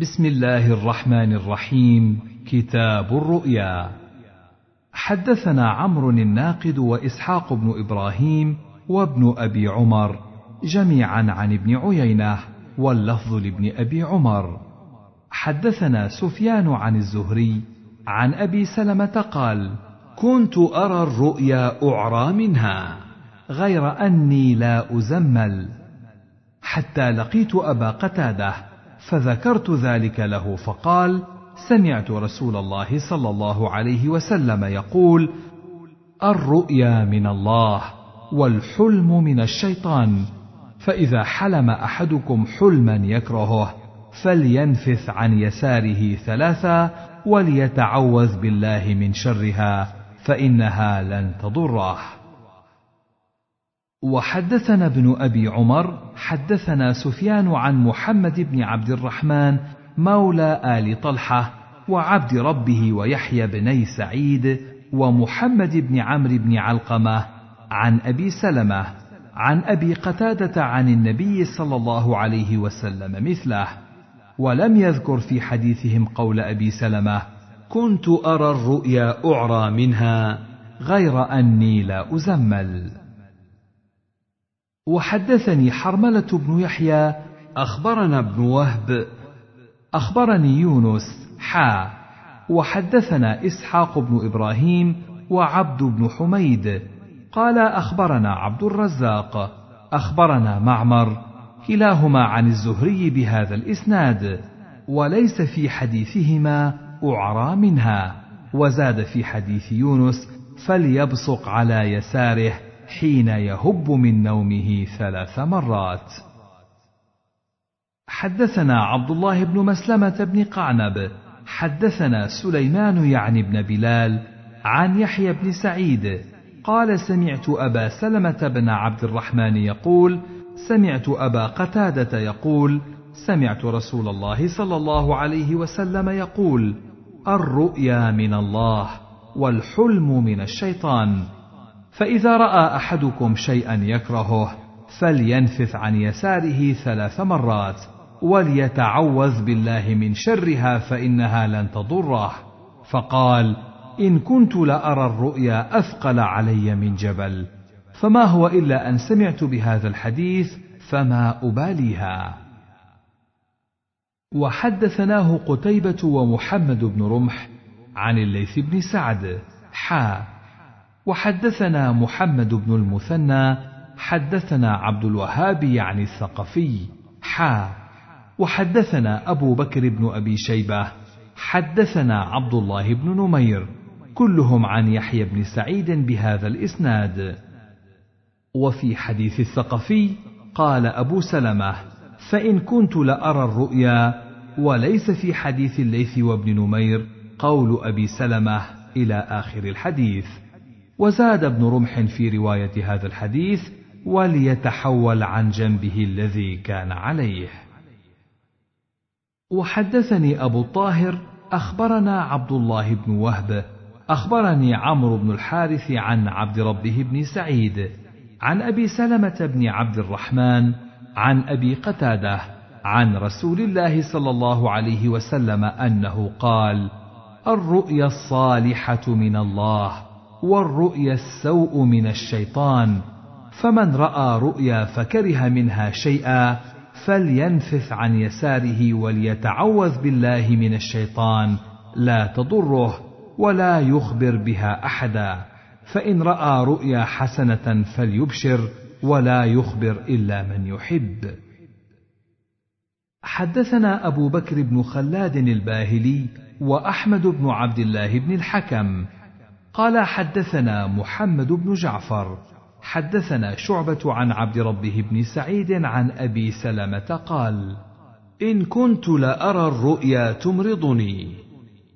بسم الله الرحمن الرحيم. كتاب الرؤيا. حدثنا عمرو الناقد وإسحاق بن إبراهيم وابن أبي عمر جميعا عن ابن عيينة واللفظ لابن أبي عمر. حدثنا سفيان عن الزهري عن أبي سلمة قال كنت أرى الرؤيا أعرى منها غير أني لا أزمل. حتى لقيت أبا قتادة فذكرت ذلك له فقال سمعت رسول الله صلى الله عليه وسلم يقول الرؤيا من الله والحلم من الشيطان فإذا حلم أحدكم حلما يكرهه فلينفث عن يساره ثلاثا وليتعوذ بالله من شرها فإنها لن تضره. وحدثنا ابن أبي عمر حدثنا سفيان عن محمد بن عبد الرحمن مولى آل طلحة وعبد ربه ويحيى بني سعيد ومحمد بن عمرو بن علقمة عن أبي سلمة عن أبي قتادة عن النبي صلى الله عليه وسلم مثله ولم يذكر في حديثهم قول أبي سلمة كنت أرى الرؤيا أعرى منها غير أني لا أزمل. وحدثني حرملة بن يحيى أخبرنا ابن وهب. أخبرني يونس حا وحدثنا إسحاق بن إبراهيم وعبد بن حميد. قال أخبرنا عبد الرزاق. أخبرنا معمر كلاهما عن الزهري بهذا الإسناد وليس في حديثهما أعرى منها. وزاد في حديث يونس فليبصق على يساره. حين يهب من نومه ثلاث مرات. حدثنا عبد الله بن مسلمة بن قعنب حدثنا سليمان يعني بن بلال عن يحيى بن سعيد قال سمعت أبا سلمة بن عبد الرحمن يقول سمعت أبا قتادة يقول سمعت رسول الله صلى الله عليه وسلم يقول الرؤيا من الله والحلم من الشيطان. فإذا رأى أحدكم شيئا يكرهه فلينفث عن يساره ثلاث مرات وليتعوذ بالله من شرها فإنها لن تضره. فقال إن كنت لأرى الرؤيا أثقل علي من جبل فما هو إلا أن سمعت بهذا الحديث فما أباليها. وحدثناه قتيبة ومحمد بن رمح عن الليث بن سعد حا. وحدثنا محمد بن المثنى حدثنا عبد الوهاب يعني الثقفي حا. وحدثنا أبو بكر بن أبي شيبة حدثنا عبد الله بن نمير كلهم عن يحيى بن سعيد بهذا الإسناد. وفي حديث الثقفي قال أبو سلمة فإن كنت لأرى الرؤيا وليس في حديث الليث وابن نمير قول أبي سلمة إلى آخر الحديث. وزاد ابن رمح في رواية هذا الحديث وليتحول عن جنبه الذي كان عليه. وحدثني أبو الطاهر أخبرنا عبد الله بن وهب أخبرني عمرو بن الحارث عن عبد ربه بن سعيد عن أبي سلمة بن عبد الرحمن عن أبي قتادة عن رسول الله صلى الله عليه وسلم أنه قال الرؤيا الصالحة من الله والرؤيا السوء من الشيطان فمن رأى رؤيا فكره منها شيئا فلينفث عن يساره وليتعوذ بالله من الشيطان لا تضره ولا يخبر بها أحدا فإن رأى رؤيا حسنة فليبشر ولا يخبر إلا من يحب. حدثنا أبو بكر بن خلاد الباهلي وأحمد بن عبد الله بن الحكم قال حدثنا محمد بن جعفر حدثنا شعبة عن عبد ربه بن سعيد عن أبي سلمة قال إن كنت لأرى الرؤيا تمرضني.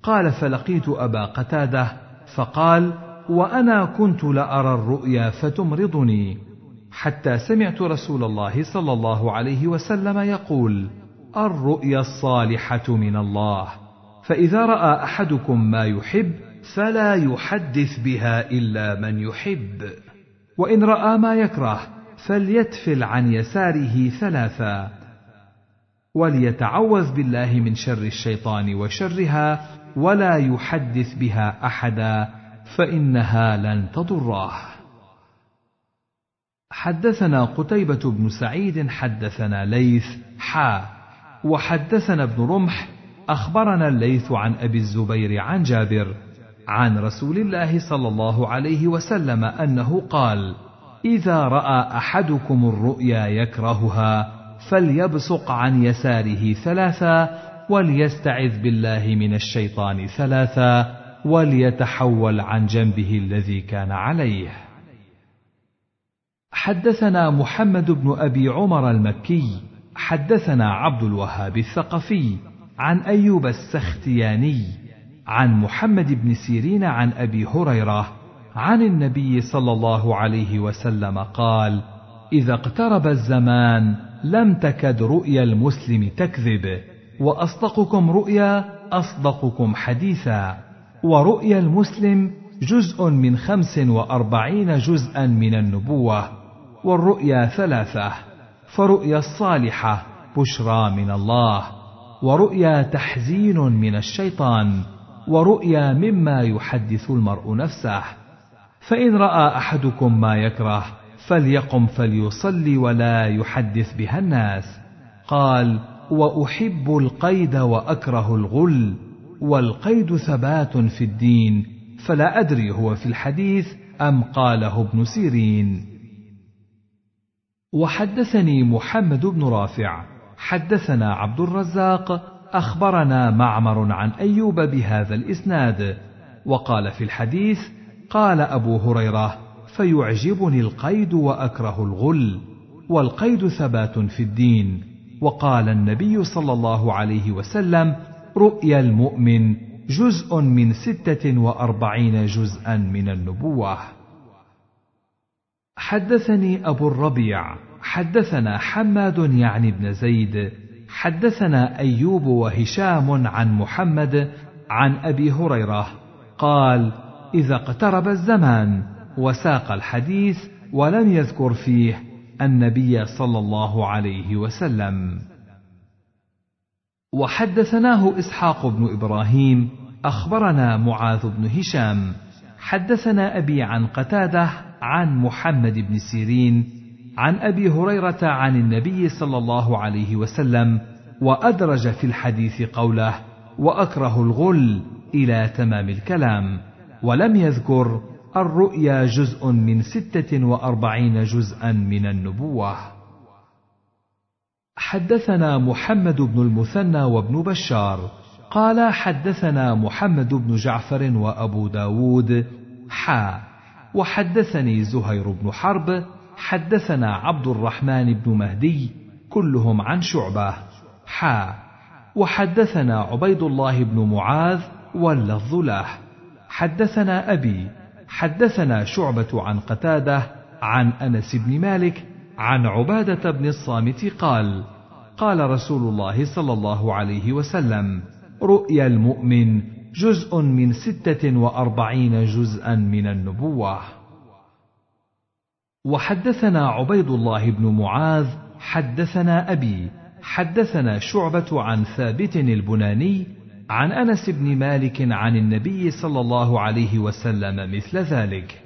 قال فلقيت أبا قتادة فقال وأنا كنت لأرى الرؤيا فتمرضني. حتى سمعت رسول الله صلى الله عليه وسلم يقول الرؤيا الصالحة من الله. فإذا رأى أحدكم ما يحب فلا يحدث بها إلا من يحب. وإن رأى ما يكره فليتفل عن يساره ثلاثا. وليتعوذ بالله من شر الشيطان وشرها ولا يحدث بها أحدا فإنها لن تضره. حدثنا قتيبة بن سعيد حدثنا ليث حا. وحدثنا ابن رمح أخبرنا الليث عن أبي الزبير عن جابر. عن رسول الله صلى الله عليه وسلم أنه قال: إذا رأى أحدكم الرؤيا يكرهها فليبصق عن يساره ثلاثا وليستعذ بالله من الشيطان ثلاثا وليتحول عن جنبه الذي كان عليه. حدثنا محمد بن أبي عمر المكي حدثنا عبد الوهاب الثقفي عن أيوب السختياني عن محمد بن سيرين عن أبي هريرة عن النبي صلى الله عليه وسلم قال إذا اقترب الزمان لم تكد رؤيا المسلم تكذب وأصدقكم رؤيا أصدقكم حديثا ورؤيا المسلم جزء من خمس وأربعين جزءا من النبوة والرؤيا ثلاثة فرؤيا الصالحة بشرى من الله ورؤيا تحزين من الشيطان ورؤيا مما يحدث المرء نفسه. فإن رأى أحدكم ما يكره فليقم فليصلي ولا يحدث بها الناس. قال وأحب القيد وأكره الغل والقيد ثبات في الدين فلا أدري هو في الحديث أم قاله ابن سيرين. وحدثني محمد بن رافع حدثنا عبد الرزاق أخبرنا معمر عن أيوب بهذا الإسناد وقال في الحديث قال أبو هريرة فيعجبني القيد وأكره الغل والقيد ثبات في الدين. وقال النبي صلى الله عليه وسلم رؤيا المؤمن جزء من ستة وأربعين جزءا من النبوة. حدثني أبو الربيع حدثنا حماد يعني بن زيد حدثنا أيوب وهشام عن محمد عن أبي هريرة قال إذا اقترب الزمان وساق الحديث ولم يذكر فيه النبي صلى الله عليه وسلم. وحدثناه إسحاق بن إبراهيم أخبرنا معاذ بن هشام حدثنا أبي عن قتادة عن محمد بن سيرين عن أبي هريرة عن النبي صلى الله عليه وسلم وأدرج في الحديث قوله وأكره الغل إلى تمام الكلام ولم يذكر الرؤيا جزء من ستة وأربعين جزءا من النبوة. حدثنا محمد بن المثنى وابن بشار قال حدثنا محمد بن جعفر وأبو داود حا وحدثني زهير بن حرب حدثنا عبد الرحمن بن مهدي كلهم عن شعبة حا وحدثنا عبيد الله بن معاذ واللفظ له حدثنا أبي حدثنا شعبة عن قتادة عن أنس بن مالك عن عبادة بن الصامت قال قال رسول الله صلى الله عليه وسلم رؤيا المؤمن جزء من ستة وأربعين جزءا من النبوة. وحدثنا عبيد الله بن معاذ حدثنا أبي حدثنا شعبة عن ثابت البناني عن أنس بن مالك عن النبي صلى الله عليه وسلم مثل ذلك.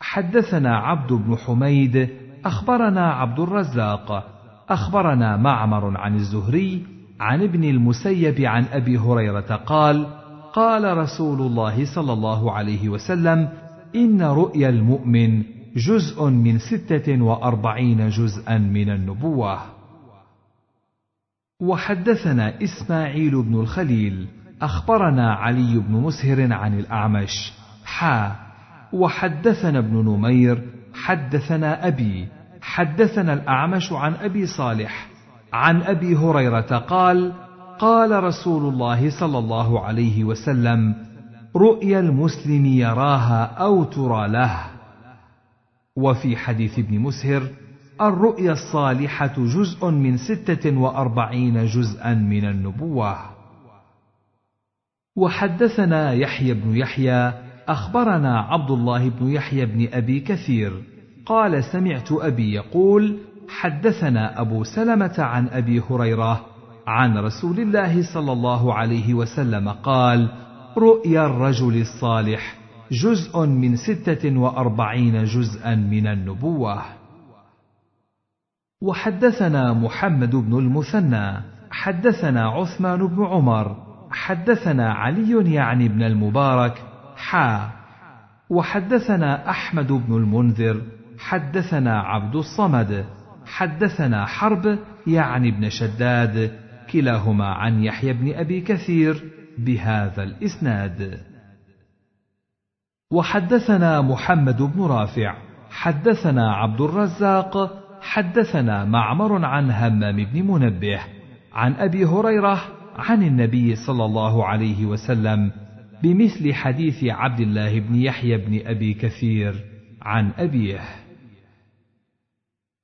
حدثنا عبد بن حميد أخبرنا عبد الرزاق أخبرنا معمر عن الزهري عن ابن المسيب عن أبي هريرة قال قال رسول الله صلى الله عليه وسلم إن رؤيا المؤمن جزء من ستة وأربعين جزءا من النبوة. وحدثنا إسماعيل بن الخليل أخبرنا علي بن مسهر عن الأعمش حا وحدثنا ابن نمير حدثنا أبي حدثنا الأعمش عن أبي صالح عن أبي هريرة قال قال رسول الله صلى الله عليه وسلم رؤيا المسلم يراها أو ترى له. وفي حديث ابن مسهر الرؤيا الصالحة جزء من ستة وأربعين جزءا من النبوة. وحدثنا يحيى بن يحيى أخبرنا عبد الله بن يحيى بن أبي كثير قال سمعت أبي يقول حدثنا أبو سلمة عن أبي هريرة عن رسول الله صلى الله عليه وسلم قال رؤيا الرجل الصالح جزء من ستة وأربعين جزءا من النبوة. وحدثنا محمد بن المثنى حدثنا عثمان بن عمر حدثنا علي يعني ابن المبارك حا. وحدثنا أحمد بن المنذر حدثنا عبد الصمد حدثنا حرب يعني ابن شداد كلاهما عن يحيى بن أبي كثير بهذا الإسناد. وحدثنا محمد بن رافع حدثنا عبد الرزاق حدثنا معمر عن همام بن منبه عن أبي هريرة عن النبي صلى الله عليه وسلم بمثل حديث عبد الله بن يحيى بن أبي كثير عن أبيه.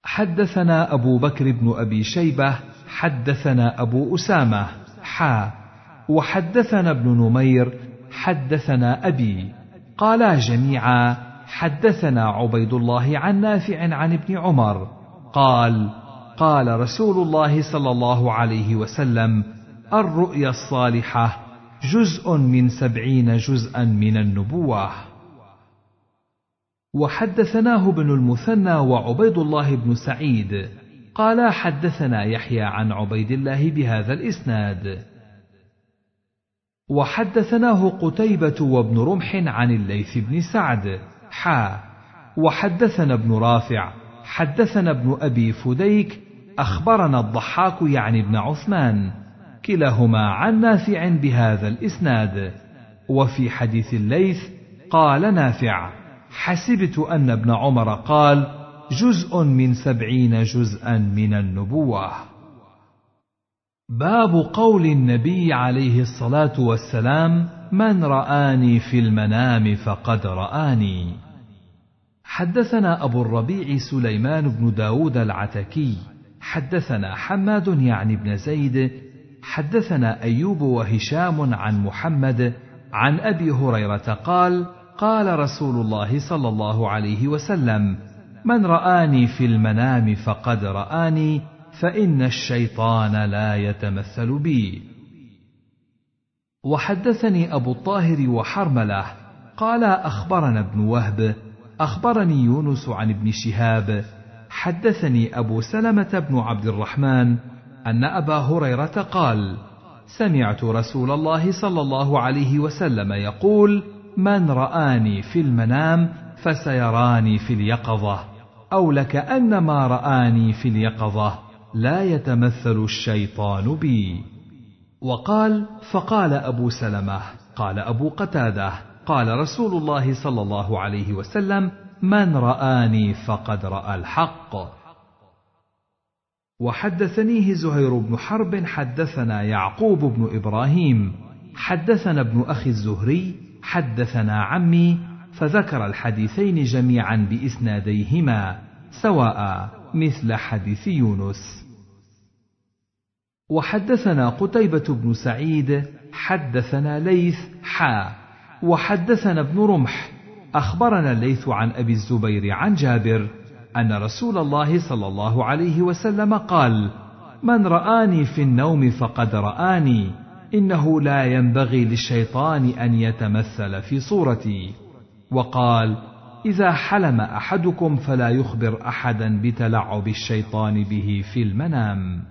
حدثنا أبو بكر بن أبي شيبة حدثنا أبو أسامة حا وحدثنا ابن نمير حدثنا أبي. قالا جميعا حدثنا عبيد الله عن نافع عن ابن عمر. قال قال رسول الله صلى الله عليه وسلم الرؤيا الصالحة جزء من سبعين جزءا من النبوة. وحدثناه ابن المثنى وعبيد الله بن سعيد. قالا حدثنا يحيى عن عبيد الله بهذا الإسناد. وحدثناه قتيبة وابن رمح عن الليث بن سعد. حا. وحدثنا ابن رافع. حدثنا ابن أبي فديك. أخبرنا الضحاك يعني ابن عثمان. كلاهما عن نافع بهذا الإسناد. وفي حديث الليث قال نافع حسبت أن ابن عمر قال جزء من سبعين جزءا من النبوة. باب قول النبي عليه الصلاة والسلام من رآني في المنام فقد رآني. حدثنا أبو الربيع سليمان بن داود العتكي حدثنا حماد يعني بن زيد حدثنا أيوب وهشام عن محمد عن أبي هريرة قال قال رسول الله صلى الله عليه وسلم من رآني في المنام فقد رآني فإن الشيطان لا يتمثل بي. وحدثني أبو الطاهر وحرملة. قال أخبرنا ابن وهب. أخبرني يونس عن ابن شهاب. حدثني أبو سلمة بن عبد الرحمن أن أبا هريرة قال: سمعت رسول الله صلى الله عليه وسلم يقول: من رآني في المنام فسيراني في اليقظة، أو لكأن ما رآني في اليقظة. لا يتمثل الشيطان بي. وقال: فقال أبو سلمة: قال أبو قتادة: قال رسول الله صلى الله عليه وسلم: من رآني فقد رأى الحق. وحدثنيه زهير بن حرب حدثنا يعقوب بن إبراهيم حدثنا ابن أخي الزهري حدثنا عمي فذكر الحديثين جميعا بإسناديهما سواء مثل حديث يونس وحدثنا قتيبة بن سعيد حدثنا ليث حا وحدثنا ابن رمح أخبرنا الليث عن أبي الزبير عن جابر أن رسول الله صلى الله عليه وسلم قال من رآني في النوم فقد رآني إنه لا ينبغي للشيطان أن يتمثل في صورتي. وقال إذا حلم أحدكم فلا يخبر أحدا بتلعب الشيطان به في المنام.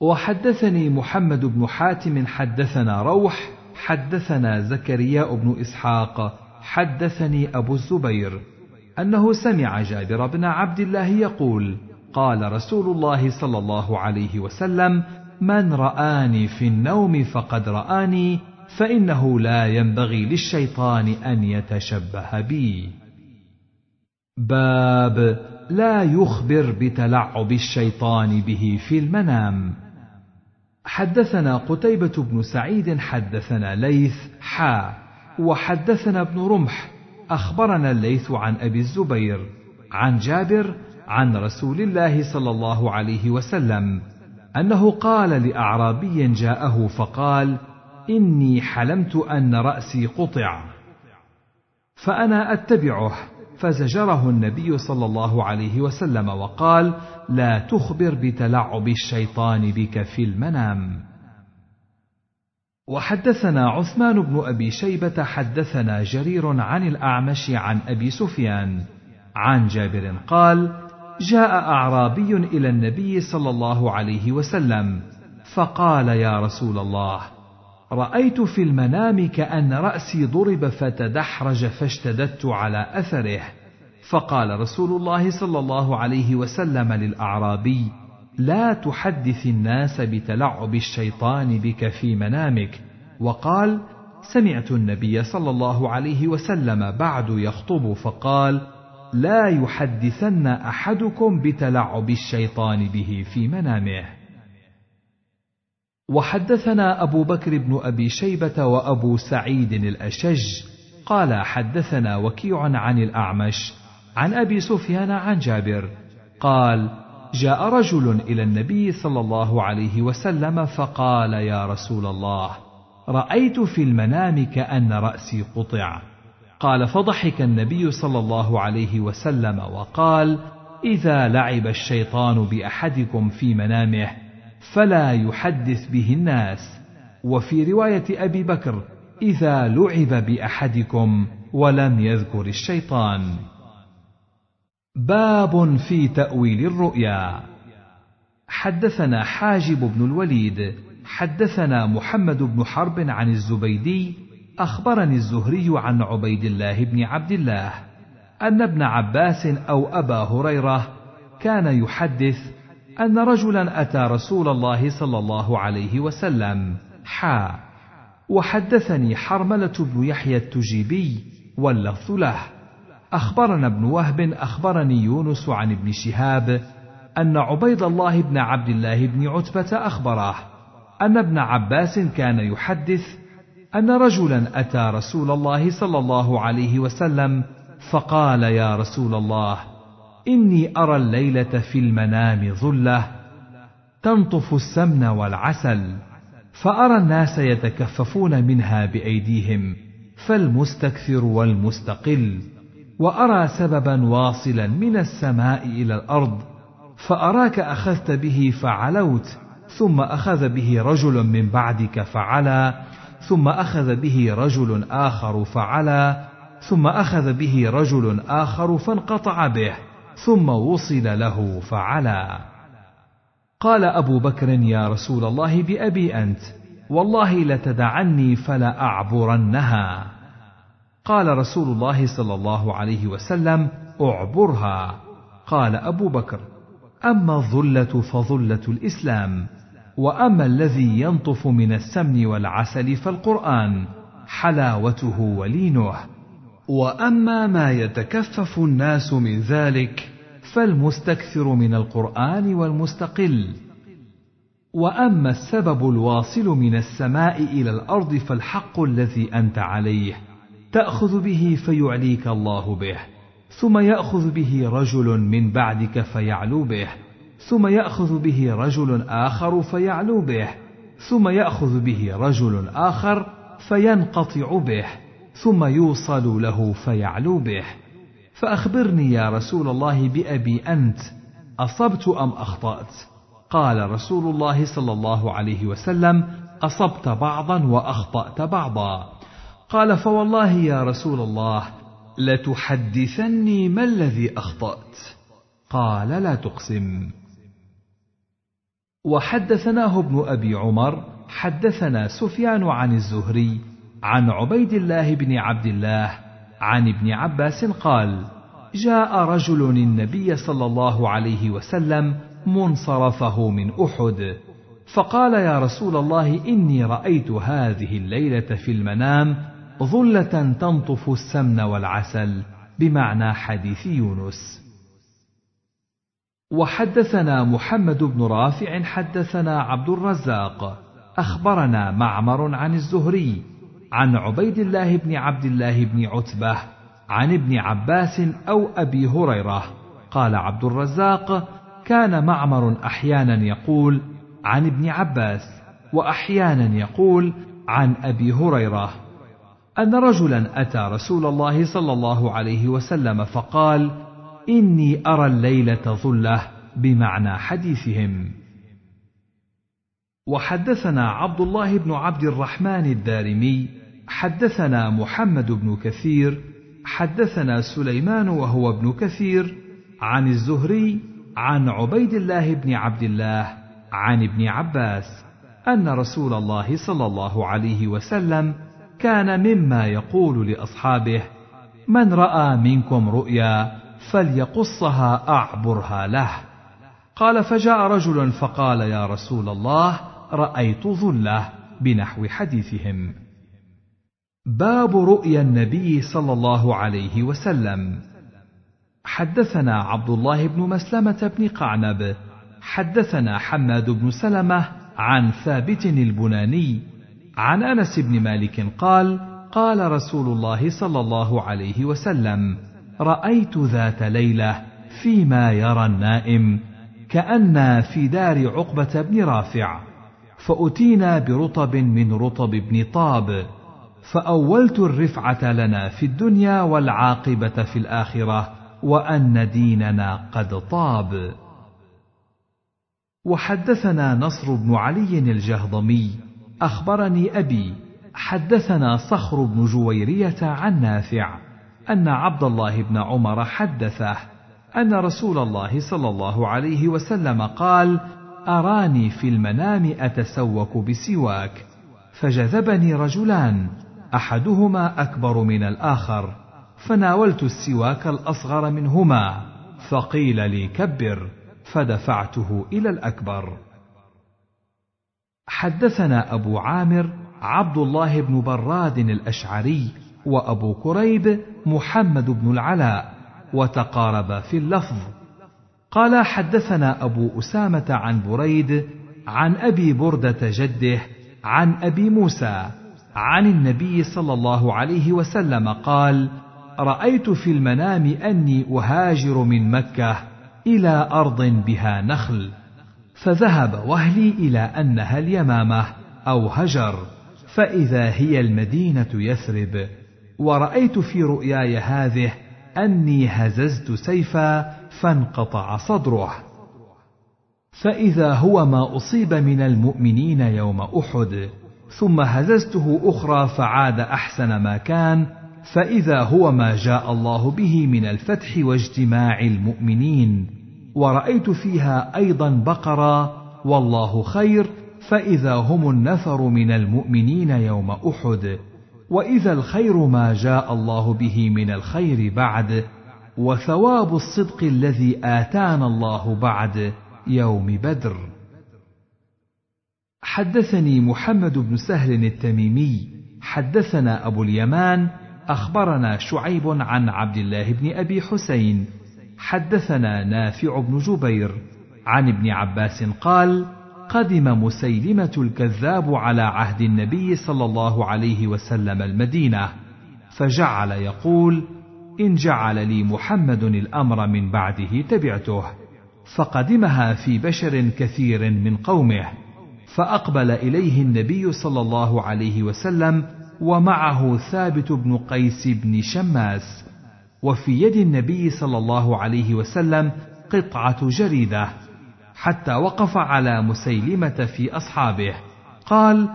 وحدثني محمد بن حاتم حدثنا روح حدثنا زكريا بن إسحاق حدثني أبو الزبير أنه سمع جابر بن عبد الله يقول قال رسول الله صلى الله عليه وسلم من رآني في النوم فقد رآني فإنه لا ينبغي للشيطان أن يتشبه بي. باب لا يخبر بتلعب الشيطان به في المنام. حدثنا قتيبة بن سعيد حدثنا ليث حا وحدثنا ابن رمح أخبرنا الليث عن أبي الزبير عن جابر عن رسول الله صلى الله عليه وسلم أنه قال لأعرابي جاءه فقال إني حلمت أن رأسي قطع فأنا أتبعه. فزجره النبي صلى الله عليه وسلم وقال لا تخبر بتلعب الشيطان بك في المنام. وحدثنا عثمان بن أبي شيبة حدثنا جرير عن الأعمش عن أبي سفيان. عن جابر قال جاء أعرابي إلى النبي صلى الله عليه وسلم فقال يا رسول الله رأيت في المنام كأن رأسي ضرب فتدحرج فاشتددت على أثره. فقال رسول الله صلى الله عليه وسلم للأعرابي لا تحدث الناس بتلعب الشيطان بك في منامك. وقال سمعت النبي صلى الله عليه وسلم بعد يخطب فقال لا يحدثن أحدكم بتلعب الشيطان به في منامه. وحدثنا أبو بكر بن أبي شيبة وأبو سعيد الأشج قال حدثنا وكيع عن الأعمش عن أبي سفيان عن جابر قال جاء رجل إلى النبي صلى الله عليه وسلم فقال يا رسول الله رأيت في المنام كأن رأسي قطع. قال فضحك النبي صلى الله عليه وسلم وقال إذا لعب الشيطان بأحدكم في منامه فلا يحدث به الناس. وفي رواية أبي بكر إذا لعب بأحدكم ولم يذكر الشيطان. باب في تأويل الرؤيا. حدثنا حاجب بن الوليد حدثنا محمد بن حرب عن الزبيدي أخبرني الزهري عن عبيد الله بن عبد الله أن ابن عباس أو أبا هريرة كان يحدث أن رجلا أتى رسول الله صلى الله عليه وسلم. حا. وحدثني حرملة بن يحيى التجيبي واللفظ له. أخبرنا ابن وهب أخبرني يونس عن ابن شهاب أن عبيد الله بن عبد الله بن عتبة أخبره أن ابن عباس كان يحدث أن رجلا أتى رسول الله صلى الله عليه وسلم فقال يا رسول الله إني أرى الليلة في المنام ظلة تنطف السمن والعسل فأرى الناس يتكففون منها بأيديهم فالمستكثر والمستقل وأرى سببا واصلا من السماء إلى الأرض فأراك أخذت به فعلوت ثم أخذ به رجل من بعدك فعلا ثم أخذ به رجل آخر فعلا ثم أخذ به رجل آخر فانقطع به. ثم وصل له فعلا. قال أبو بكر يا رسول الله بأبي أنت والله لتدعني فلا أعبرنها. قال رسول الله صلى الله عليه وسلم أعبرها. قال أبو بكر أما الظله فظله الإسلام وأما الذي ينطف من السمن والعسل فالقرآن حلاوته ولينه. وأما ما يتكفف الناس من ذلك فالمستكثر من القرآن والمستقل. وأما السبب الواصل من السماء إلى الأرض فالحق الذي أنت عليه. تأخذ به فيعليك الله به ثم يأخذ به رجل من بعدك فيعلو به ثم يأخذ به رجل آخر فيعلو به ثم يأخذ به رجل آخر فينقطع به. ثم يوصل له فيعلو به. فأخبرني يا رسول الله بأبي أنت أصبت أم أخطأت؟ قال رسول الله صلى الله عليه وسلم أصبت بعضا وأخطأت بعضا. قال فوالله يا رسول الله لتحدثني ما الذي أخطأت؟ قال لا تقسم. وحدثناه ابن أبي عمر حدثنا سفيان عن الزهري عن عبيد الله بن عبد الله عن ابن عباس قال جاء رجل النبي صلى الله عليه وسلم منصرفه من أحد فقال يا رسول الله إني رأيت هذه الليلة في المنام ظلة تنطف السمن والعسل بمعنى حديث يونس. وحدثنا محمد بن رافع حدثنا عبد الرزاق أخبرنا معمر عن الزهري عن عبيد الله بن عبد الله بن عتبة عن ابن عباس أو أبي هريرة. قال عبد الرزاق كان معمر أحيانا يقول عن ابن عباس وأحيانا يقول عن أبي هريرة. أن رجلا أتى رسول الله صلى الله عليه وسلم فقال إني أرى الليلة ظلة بمعنى حديثهم. وحدثنا عبد الله بن عبد الرحمن الدارمي حدثنا محمد بن كثير حدثنا سليمان وهو ابن كثير عن الزهري عن عبيد الله بن عبد الله عن ابن عباس أن رسول الله صلى الله عليه وسلم كان مما يقول لأصحابه من رأى منكم رؤيا فليقصها أعبرها له. قال فجاء رجل فقال يا رسول الله رأيت ظلة بنحو حديثهم. باب رؤيا النبي صلى الله عليه وسلم. حدثنا عبد الله بن مسلمة بن قعنب. حدثنا حماد بن سلمة عن ثابت البناني عن أنس بن مالك قال قال رسول الله صلى الله عليه وسلم رأيت ذات ليلة فيما يرى النائم كانا في دار عقبة بن رافع. فأتينا برطب من رطب بن طاب فأولت الرفعة لنا في الدنيا والعاقبة في الآخرة وأن ديننا قد طاب. وحدثنا نصر بن علي الجهضمي أخبرني أبي حدثنا صخر بن جويرية عن نافع أن عبد الله بن عمر حدثه أن رسول الله صلى الله عليه وسلم قال أراني في المنام أتسوك بسواك فجذبني رجلان أحدهما أكبر من الآخر فناولت السواك الأصغر منهما فقيل لي كبر فدفعته إلى الأكبر. حدثنا أبو عامر عبد الله بن براد الأشعري وأبو كريب محمد بن العلاء وتقاربا في اللفظ. قال حدثنا أبو أسامة عن بريد عن أبي بردة جده عن أبي موسى عن النبي صلى الله عليه وسلم قال رأيت في المنام أني أهاجر من مكة إلى أرض بها نخل فذهب وهلي إلى أنها اليمامة أو هجر فإذا هي المدينة يثرب. ورأيت في رؤياي هذه أني هززت سيفا فانقطع صدره. فإذا هو ما أصيب من المؤمنين يوم أحد ثم هززته أخرى فعاد أحسن ما كان فإذا هو ما جاء الله به من الفتح واجتماع المؤمنين. ورأيت فيها أيضا بقرا والله خير فإذا هم النفر من المؤمنين يوم أحد. وإذا الخير ما جاء الله به من الخير بعد وثواب الصدق الذي آتانا الله بعد يوم بدر. حدثني محمد بن سهل التميمي حدثنا أبو اليمان أخبرنا شعيب عن عبد الله بن أبي حسين حدثنا نافع بن جبير عن ابن عباس قال قدم مسيلمة الكذاب على عهد النبي صلى الله عليه وسلم المدينة فجعل يقول إن جعل لي محمد الأمر من بعده تبعته فقدمها في بشر كثير من قومه فأقبل إليه النبي صلى الله عليه وسلم ومعه ثابت بن قيس بن شماس وفي يد النبي صلى الله عليه وسلم قطعة جريدة حتى وقف على مسيلمة في أصحابه قال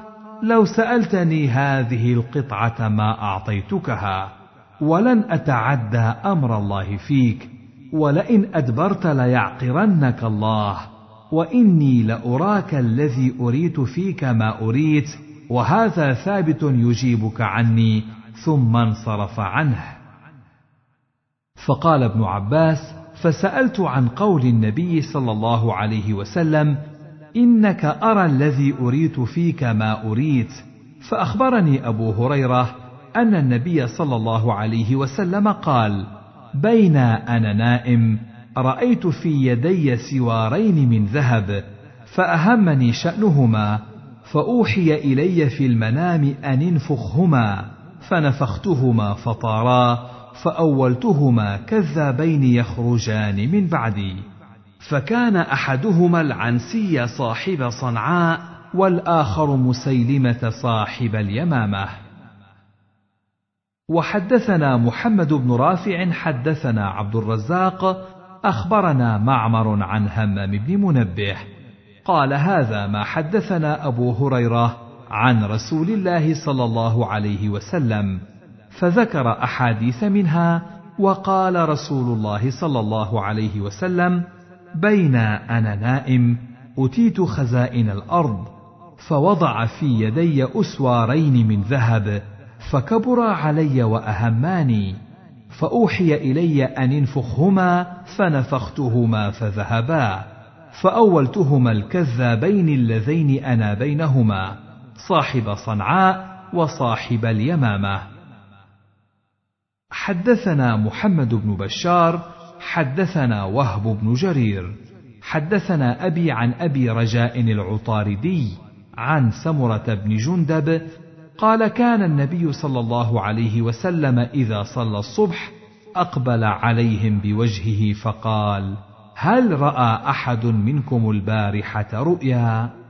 لو سألتني هذه القطعة ما أعطيتكها. ولن أتعدى أمر الله فيك ولئن أدبرت ليعقرنك الله وإني لأراك الذي أريت فيك ما أريت وهذا ثابت يجيبك عني ثم انصرف عنه. فقال ابن عباس فسألت عن قول النبي صلى الله عليه وسلم إنك أرى الذي أريت فيك ما أريت فأخبرني أبو هريرة أن النبي صلى الله عليه وسلم قال بين أنا نائم رأيت في يدي سوارين من ذهب فأهمني شأنهما فأوحي إلي في المنام أن انفخهما فنفختهما فطارا فأولتهما كذابين يخرجان من بعدي. فكان أحدهما العنسي صاحب صنعاء والآخر مسيلمة صاحب اليمامة. وحدثنا محمد بن رافع حدثنا عبد الرزاق أخبرنا معمر عن همام بن منبه. قال هذا ما حدثنا أبو هريرة عن رسول الله صلى الله عليه وسلم فذكر أحاديث منها وقال رسول الله صلى الله عليه وسلم بين أنا نائم أتيت خزائن الأرض فوضع في يدي أسوارين من ذهب فكبرا علي وأهماني فأوحي إلي أن انفخهما فنفختهما فذهبا فأولتهما الكذابين اللذين أنا بينهما صاحب صنعاء وصاحب اليمامة. حدثنا محمد بن بشار حدثنا وهب بن جرير حدثنا أبي عن أبي رجاء العطاردي عن سمرة بن جندب قال كان النبي صلى الله عليه وسلم إذا صلى الصبح أقبل عليهم بوجهه فقال هل رأى أحد منكم البارحة رؤيا؟